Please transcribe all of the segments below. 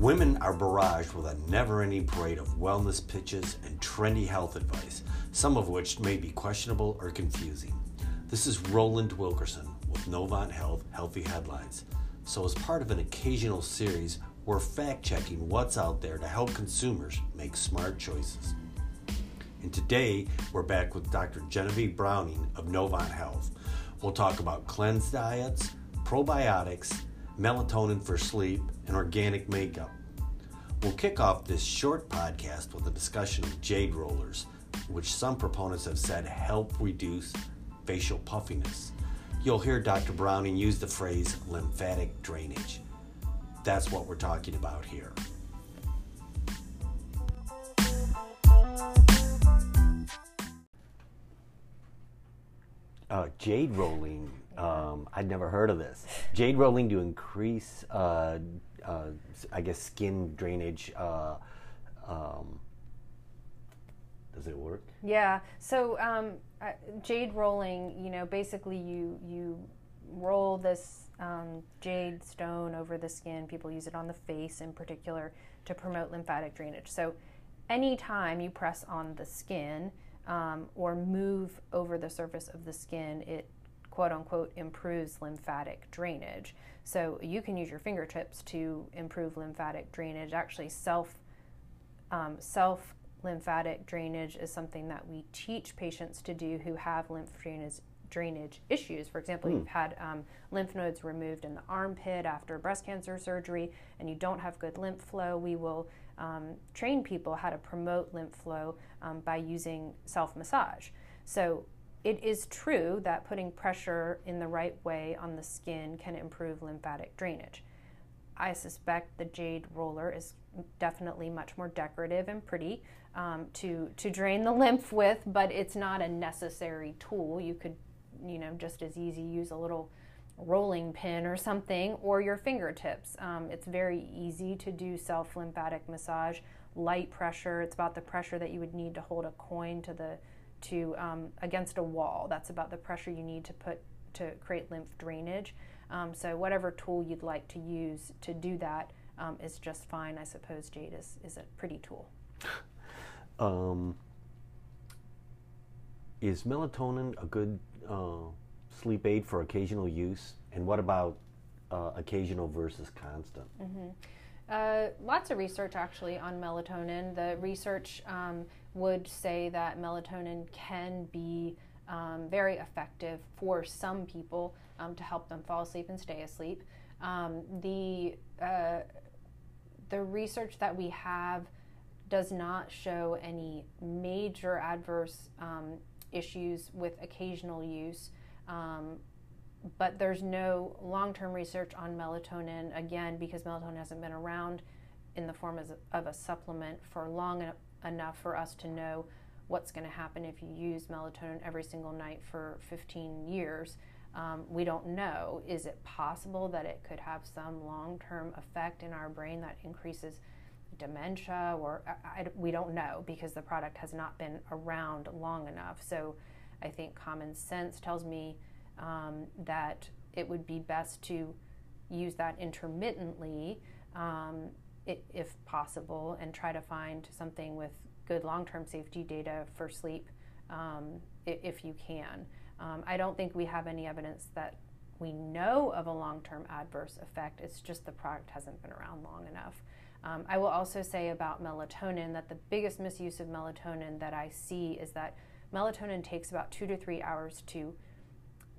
Women are barraged with a never ending parade of wellness pitches and trendy health advice, some of which may be questionable or confusing. This is Roland Wilkerson with Novant Health Healthy Headlines. So, as part of an occasional series, we're fact checking what's out there to help consumers make smart choices. And today, we're back with Dr. Genevieve Brauning of Novant Health. We'll talk about cleanse diets, probiotics, melatonin for sleep, and organic makeup. We'll kick off this short podcast with a discussion of jade rollers, which some proponents have said help reduce facial puffiness. You'll hear Dr. Brauning use the phrase lymphatic drainage. That's what we're talking about here. Uh, jade rolling. Um, I'd never heard of this. Jade rolling to increase, uh, uh, I guess, skin drainage. Uh, um, does it work? Yeah. So um, uh, jade rolling, you know, basically you you roll this um, jade stone over the skin. People use it on the face in particular to promote lymphatic drainage. So anytime you press on the skin um, or move over the surface of the skin, it quote unquote improves lymphatic drainage. So you can use your fingertips to improve lymphatic drainage. Actually, self um, self lymphatic drainage is something that we teach patients to do who have lymph drainage drainage issues. For example, mm. you've had um, lymph nodes removed in the armpit after breast cancer surgery, and you don't have good lymph flow. We will um, train people how to promote lymph flow um, by using self massage. So it is true that putting pressure in the right way on the skin can improve lymphatic drainage. I suspect the jade roller is definitely much more decorative and pretty um, to to drain the lymph with, but it's not a necessary tool. You could, you know, just as easy use a little rolling pin or something, or your fingertips. Um, it's very easy to do self lymphatic massage, light pressure. It's about the pressure that you would need to hold a coin to the to um, against a wall. That's about the pressure you need to put to create lymph drainage. Um, so whatever tool you'd like to use to do that um, is just fine. I suppose jade is, is a pretty tool. Um, is melatonin a good uh, sleep aid for occasional use? And what about uh, occasional versus constant? Mm-hmm. Uh, lots of research actually on melatonin. The research um, would say that melatonin can be um, very effective for some people um, to help them fall asleep and stay asleep. Um, the uh, the research that we have does not show any major adverse um, issues with occasional use. Um, but there's no long term research on melatonin, again, because melatonin hasn't been around in the form of a, supplement for long enough for us to know what's going to happen if you use melatonin every single night for 15 years. Um, we don't know. Is it possible that it could have some long term effect in our brain that increases dementia or I, I, we don't know because the product has not been around long enough. So I think common sense tells me um, that it would be best to use that intermittently um, if possible and try to find something with good long term safety data for sleep um, if you can. Um, I don't think we have any evidence that we know of a long term adverse effect. It's just the product hasn't been around long enough. Um, I will also say about melatonin that the biggest misuse of melatonin that I see is that melatonin takes about two to three hours to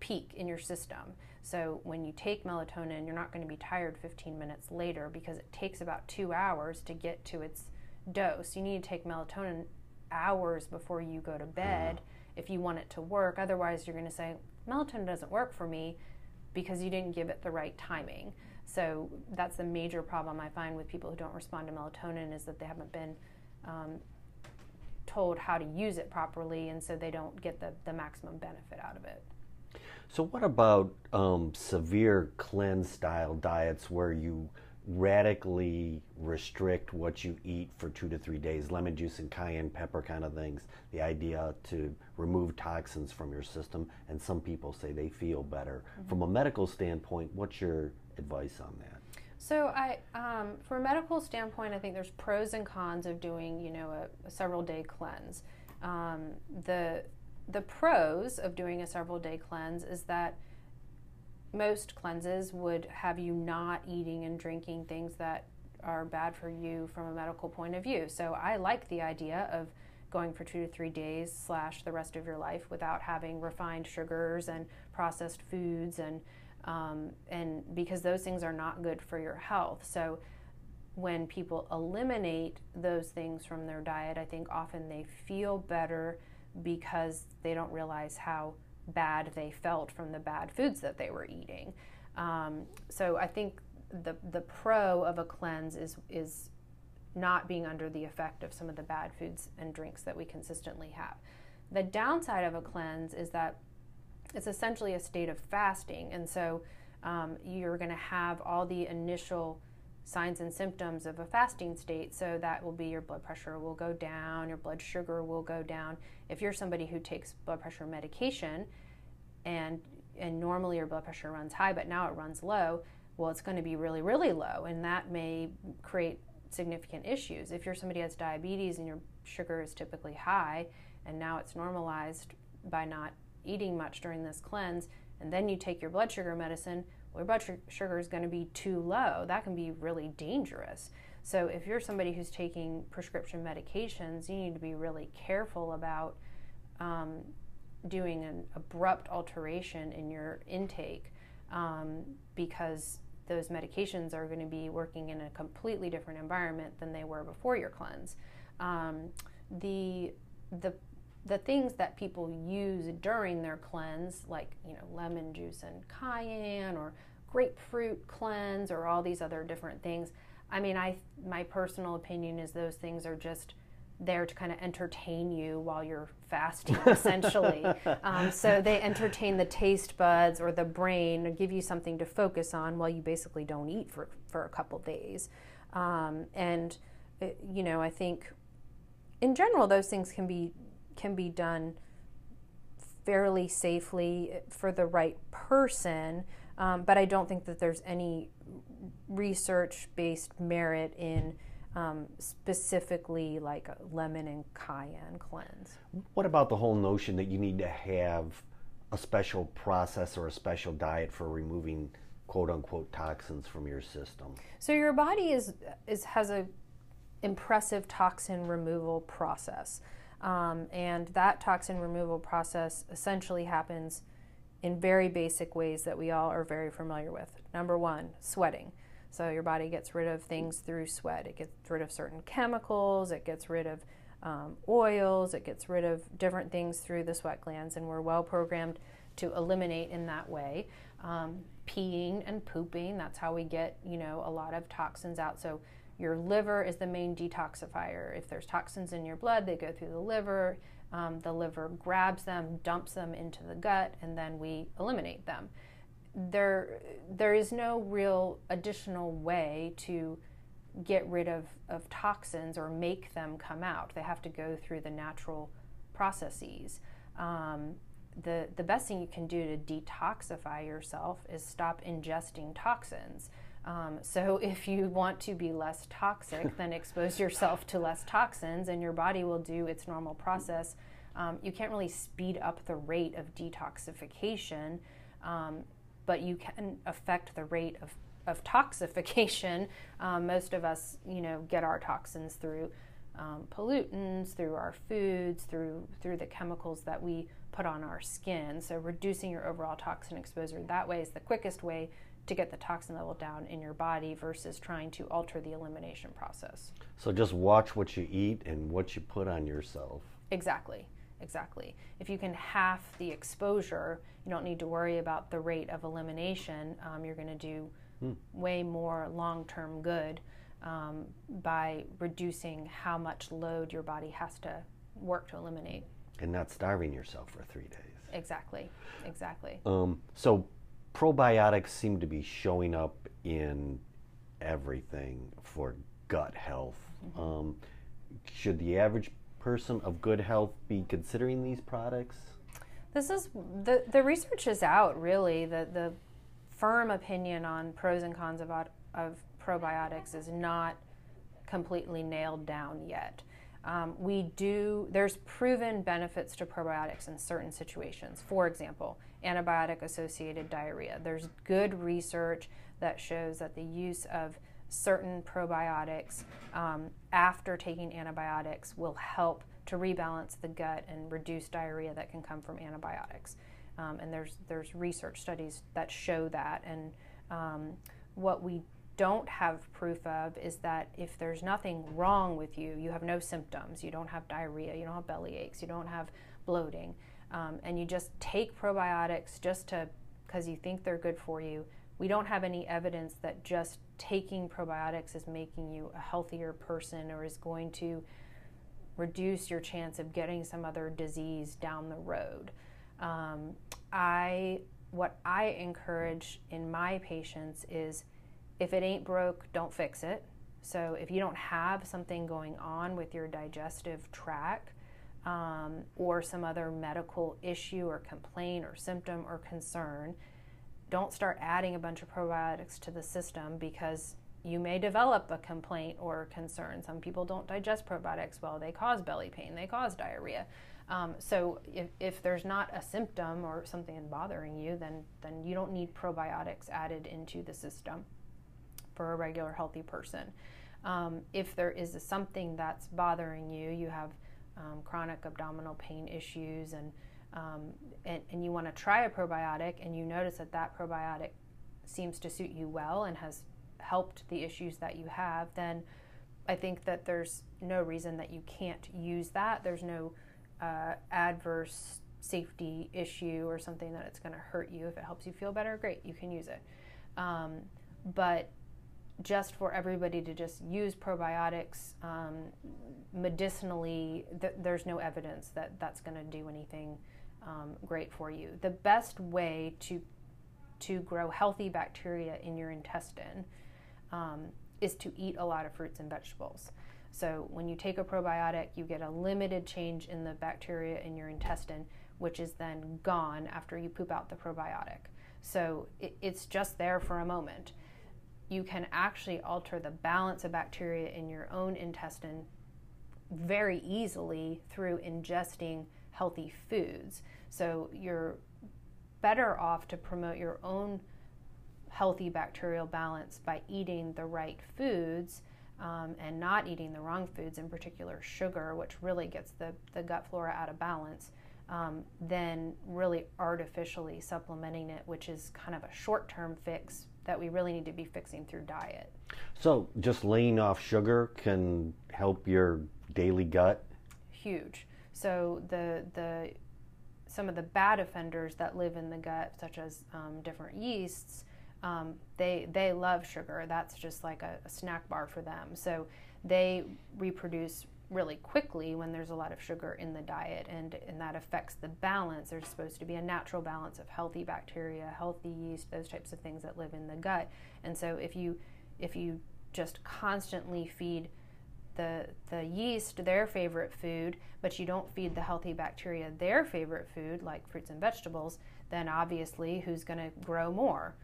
peak in your system. So when you take melatonin, you're not going to be tired 15 minutes later because it takes about two hours to get to its dose. You need to take melatonin hours before you go to bed mm-hmm. if you want it to work. Otherwise, you're going to say, melatonin doesn't work for me because you didn't give it the right timing. So that's the major problem I find with people who don't respond to melatonin is that they haven't been um, told how to use it properly, and so they don't get the, the maximum benefit out of it. So, what about um, severe cleanse style diets where you radically restrict what you eat for two to three days, lemon juice and cayenne pepper kind of things. The idea to remove toxins from your system, and some people say they feel better. Mm-hmm. From a medical standpoint, what's your advice on that? So I, um, from a medical standpoint, I think there's pros and cons of doing, you know, a, a several day cleanse. Um, the the pros of doing a several day cleanse is that most cleanses would have you not eating and drinking things that are bad for you from a medical point of view. So I like the idea of going for two to three days slash the rest of your life without having refined sugars and processed foods and um, and because those things are not good for your health. So when people eliminate those things from their diet, I think often they feel better because they don't realize how bad they felt from the bad foods that they were eating. Um, so I think the the pro of a cleanse is is not being under the effect of some of the bad foods and drinks that we consistently have. The downside of a cleanse is that it's essentially a state of fasting, and so um, you're going to have all the initial signs and symptoms of a fasting state. So that will be your blood pressure will go down, your blood sugar will go down. If you're somebody who takes blood pressure medication, and and normally your blood pressure runs high, but now it runs low, well, it's going to be really, really low, and that may create significant issues. If you're somebody has diabetes and your sugar is typically high, and now it's normalized by not eating much during this cleanse, and then you take your blood sugar medicine, well, your blood sugar is going to be too low. That can be really dangerous. So, if you're somebody who's taking prescription medications, you need to be really careful about um, doing an abrupt alteration in your intake um, because those medications are going to be working in a completely different environment than they were before your cleanse. Um, the the the things that people use during their cleanse, like you know lemon juice and cayenne, or grapefruit cleanse, or all these other different things. I mean, I my personal opinion is those things are just there to kind of entertain you while you're fasting, essentially. um, so they entertain the taste buds or the brain, or give you something to focus on while you basically don't eat for for a couple days. Um, and uh, you know, I think in general those things can be can be done fairly safely for the right person, um, but I don't think that there's any research based merit in um, specifically like a lemon and cayenne cleanse. What about the whole notion that you need to have a special process or a special diet for removing quote unquote toxins from your system? So your body is, is has a impressive toxin removal process. Um, and that toxin removal process essentially happens in very basic ways that we all are very familiar with. Number one, sweating. So your body gets rid of things through sweat. It gets rid of certain chemicals, it gets rid of um, oils, it gets rid of different things through the sweat glands, and we're well programmed to eliminate in that way. Um, peeing and pooping, that's how we get, you know, a lot of toxins out. So your liver is the main detoxifier. If there's toxins in your blood, they go through the liver. Um, the liver grabs them, dumps them into the gut, and then we eliminate them. There, there is no real additional way to get rid of, of toxins or make them come out. They have to go through the natural processes. Um, the, the best thing you can do to detoxify yourself is stop ingesting toxins. Um, so, if you want to be less toxic, then expose yourself to less toxins, and your body will do its normal process. Um, you can't really speed up the rate of detoxification, um, but you can affect the rate of, of toxification. Um, most of us, you know, get our toxins through um, pollutants, through our foods, through through the chemicals that we put on our skin. So, reducing your overall toxin exposure that way is the quickest way to get the toxin level down in your body versus trying to alter the elimination process. So just watch what you eat and what you put on yourself. Exactly. Exactly. If you can half the exposure, you don't need to worry about the rate of elimination. Um, you're going to do hmm. way more long term good um, by reducing how much load your body has to work to eliminate. And not starving yourself for three days. Exactly. Exactly. Um, so probiotics seem to be showing up in everything for gut health. Mm-hmm. Um, should the average person of good health be considering these products? This is the the research is out really. The the firm opinion on pros and cons of of probiotics is not completely nailed down yet. Um, we do, there's proven benefits to probiotics in certain situations. For example, antibiotic associated diarrhea. There's good research that shows that the use of certain probiotics um, after taking antibiotics will help to rebalance the gut and reduce diarrhea that can come from antibiotics. Um, and there's there's research studies that show that. And um, what we don't have proof of is that if there's nothing wrong with you, you have no symptoms, you don't have diarrhea, you don't have belly aches, you don't have bloating, um, and you just take probiotics just to because you think they're good for you. We don't have any evidence that just taking probiotics is making you a healthier person or is going to reduce your chance of getting some other disease down the road. Um, I what I encourage in my patients is if it ain't broke, don't fix it. So if you don't have something going on with your digestive tract um, or some other medical issue or complaint or symptom or concern, don't start adding a bunch of probiotics to the system because you may develop a complaint or concern. Some people don't digest probiotics well, they cause belly pain, they cause diarrhea. Um, so if, if there's not a symptom or something bothering you, then, then you don't need probiotics added into the system for a regular healthy person. Um, if there is something that's bothering you, you have um, chronic abdominal pain issues, and, um, and, and you want to try a probiotic, and you notice that that probiotic seems to suit you well and has helped the issues that you have, then I think that there's no reason that you can't use that. There's no uh, adverse safety issue or something that it's going to hurt you. If it helps you feel better, great, you can use it. Um, but just for everybody to just use probiotics um, medicinally, th- there's no evidence that that's going to do anything um, great for you. The best way to to grow healthy bacteria in your intestine um, is to eat a lot of fruits and vegetables. So when you take a probiotic, you get a limited change in the bacteria in your intestine, which is then gone after you poop out the probiotic. So it, it's just there for a moment you can actually alter the balance of bacteria in your own intestine very easily through ingesting healthy foods. So you're better off to promote your own healthy bacterial balance by eating the right foods um, and not eating the wrong foods, in particular sugar, which really gets the, the gut flora out of balance, um, than really artificially supplementing it, which is kind of a short term fix that we really need to be fixing through diet. So, just laying off sugar can help your daily gut? Huge. So, the, the, some of the bad offenders that live in the gut, such as um, different yeasts, um, they, they love sugar. That's just like a, a snack bar for them. So, they reproduce really quickly when there's a lot of sugar in the diet and, and that affects the balance. There's supposed to be a natural balance of healthy bacteria healthy yeast those types of things that live in the gut. And so if you if you just constantly feed the the yeast their favorite food but you don't feed the healthy bacteria their favorite food like fruits and vegetables then obviously who's going to grow more?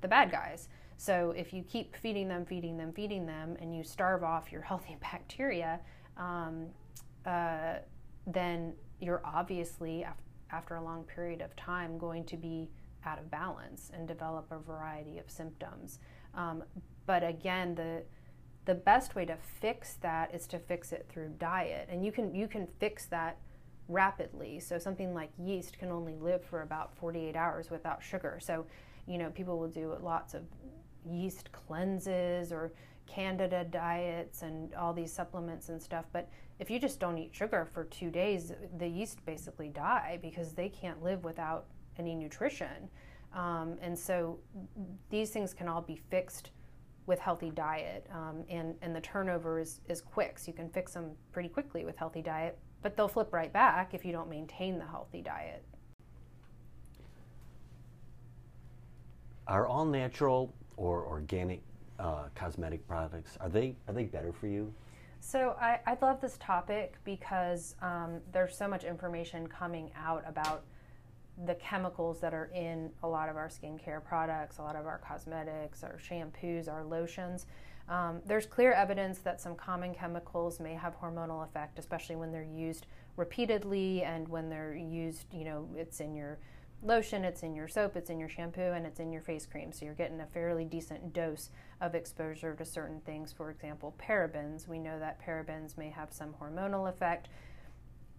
The bad guys. So if you keep feeding them feeding them feeding them and you starve off your healthy bacteria um, uh, then you're obviously, af- after a long period of time, going to be out of balance and develop a variety of symptoms. Um, but again, the the best way to fix that is to fix it through diet, and you can you can fix that rapidly. So something like yeast can only live for about 48 hours without sugar. So, you know, people will do lots of yeast cleanses or candida diets and all these supplements and stuff but if you just don't eat sugar for two days the yeast basically die because they can't live without any nutrition. Um, and so these things can all be fixed with healthy diet um, and, and the turnover is, is quick so you can fix them pretty quickly with healthy diet but they'll flip right back if you don't maintain the healthy diet. Are all natural or organic uh, cosmetic products are they are they better for you? So I, I love this topic because um, there's so much information coming out about the chemicals that are in a lot of our skincare products, a lot of our cosmetics, our shampoos, our lotions. Um, there's clear evidence that some common chemicals may have hormonal effect, especially when they're used repeatedly and when they're used, you know, it's in your lotion, it's in your soap, it's in your shampoo, and it's in your face cream. So you're getting a fairly decent dose of exposure to certain things. For example, parabens. We know that parabens may have some hormonal effect.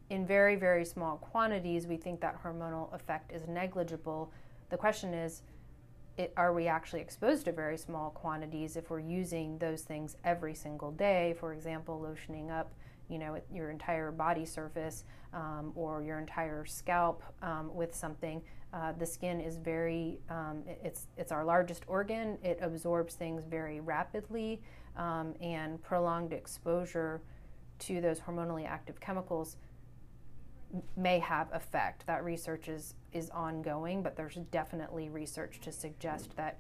In very, very small quantities, we think that hormonal effect is negligible. The question is, it, are we actually exposed to very small quantities if we're using those things every single day? For example, lotioning up you know your entire body surface um, or your entire scalp um, with something. Uh, the skin is very um, it's it's our largest organ. It absorbs things very rapidly, um, and prolonged exposure to those hormonally active chemicals may have effect. That research is is ongoing, but there's definitely research to suggest that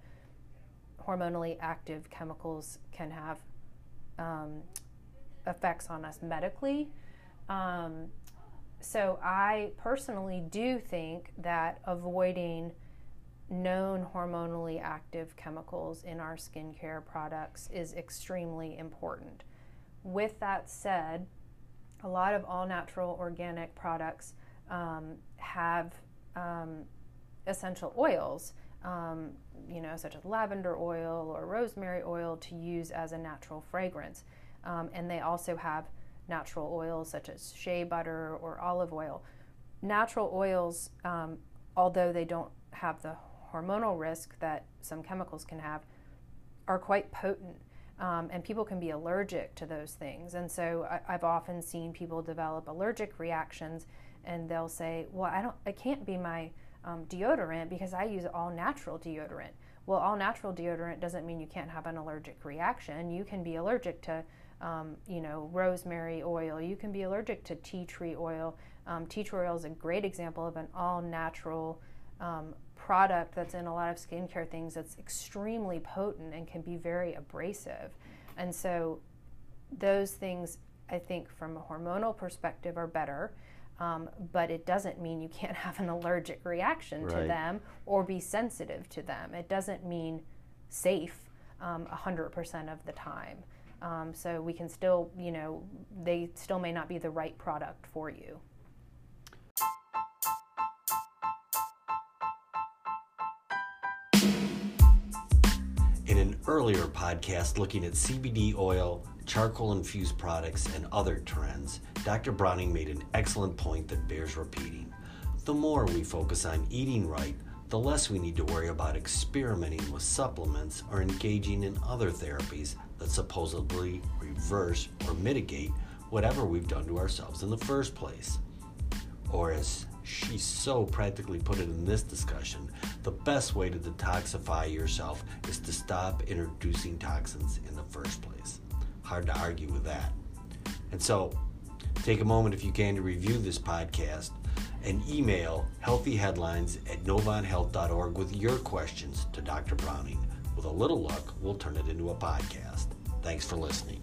hormonally active chemicals can have um, effects on us medically. Um, so I personally do think that avoiding known hormonally active chemicals in our skincare products is extremely important. With that said, a lot of all natural organic products um, have um, essential oils, um, you know, such as lavender oil or rosemary oil to use as a natural fragrance. Um, and they also have natural oils such as shea butter or olive oil. Natural oils, um, although they don't have the hormonal risk that some chemicals can have, are quite potent. Um, and people can be allergic to those things. And so I, have often seen people develop allergic reactions, and they'll say, "Well, I don't, it can't be my um, deodorant because I use all natural deodorant." Well, all natural deodorant doesn't mean you can't have an allergic reaction. You can be allergic to um, you know, rosemary oil. You can be allergic to tea tree oil. Um, tea tree oil is a great example of an all natural um, product that's in a lot of skincare things that's extremely potent and can be very abrasive. And so, those things, I think, from a hormonal perspective, are better. Um, but it doesn't mean you can't have an allergic reaction right. to them or be sensitive to them. It doesn't mean safe um, 100% of the time. Um, so we can still, you know, they still may not be the right product for you. In an earlier podcast looking at CBD oil, charcoal infused products, and other trends, Dr. Brauning made an excellent point that bears repeating. The more we focus on eating right, the less we need to worry about experimenting with supplements or engaging in other therapies that supposedly reverse or mitigate whatever we've done to ourselves in the first place. Or, as she so practically put it in this discussion, the best way to detoxify yourself is to stop introducing toxins in the first place. Hard to argue with that. And so, take a moment if you can to review this podcast and email healthyheadlines at novanthealth.org with your questions to Dr. Brauning. With a little luck, we'll turn it into a podcast. Thanks for listening.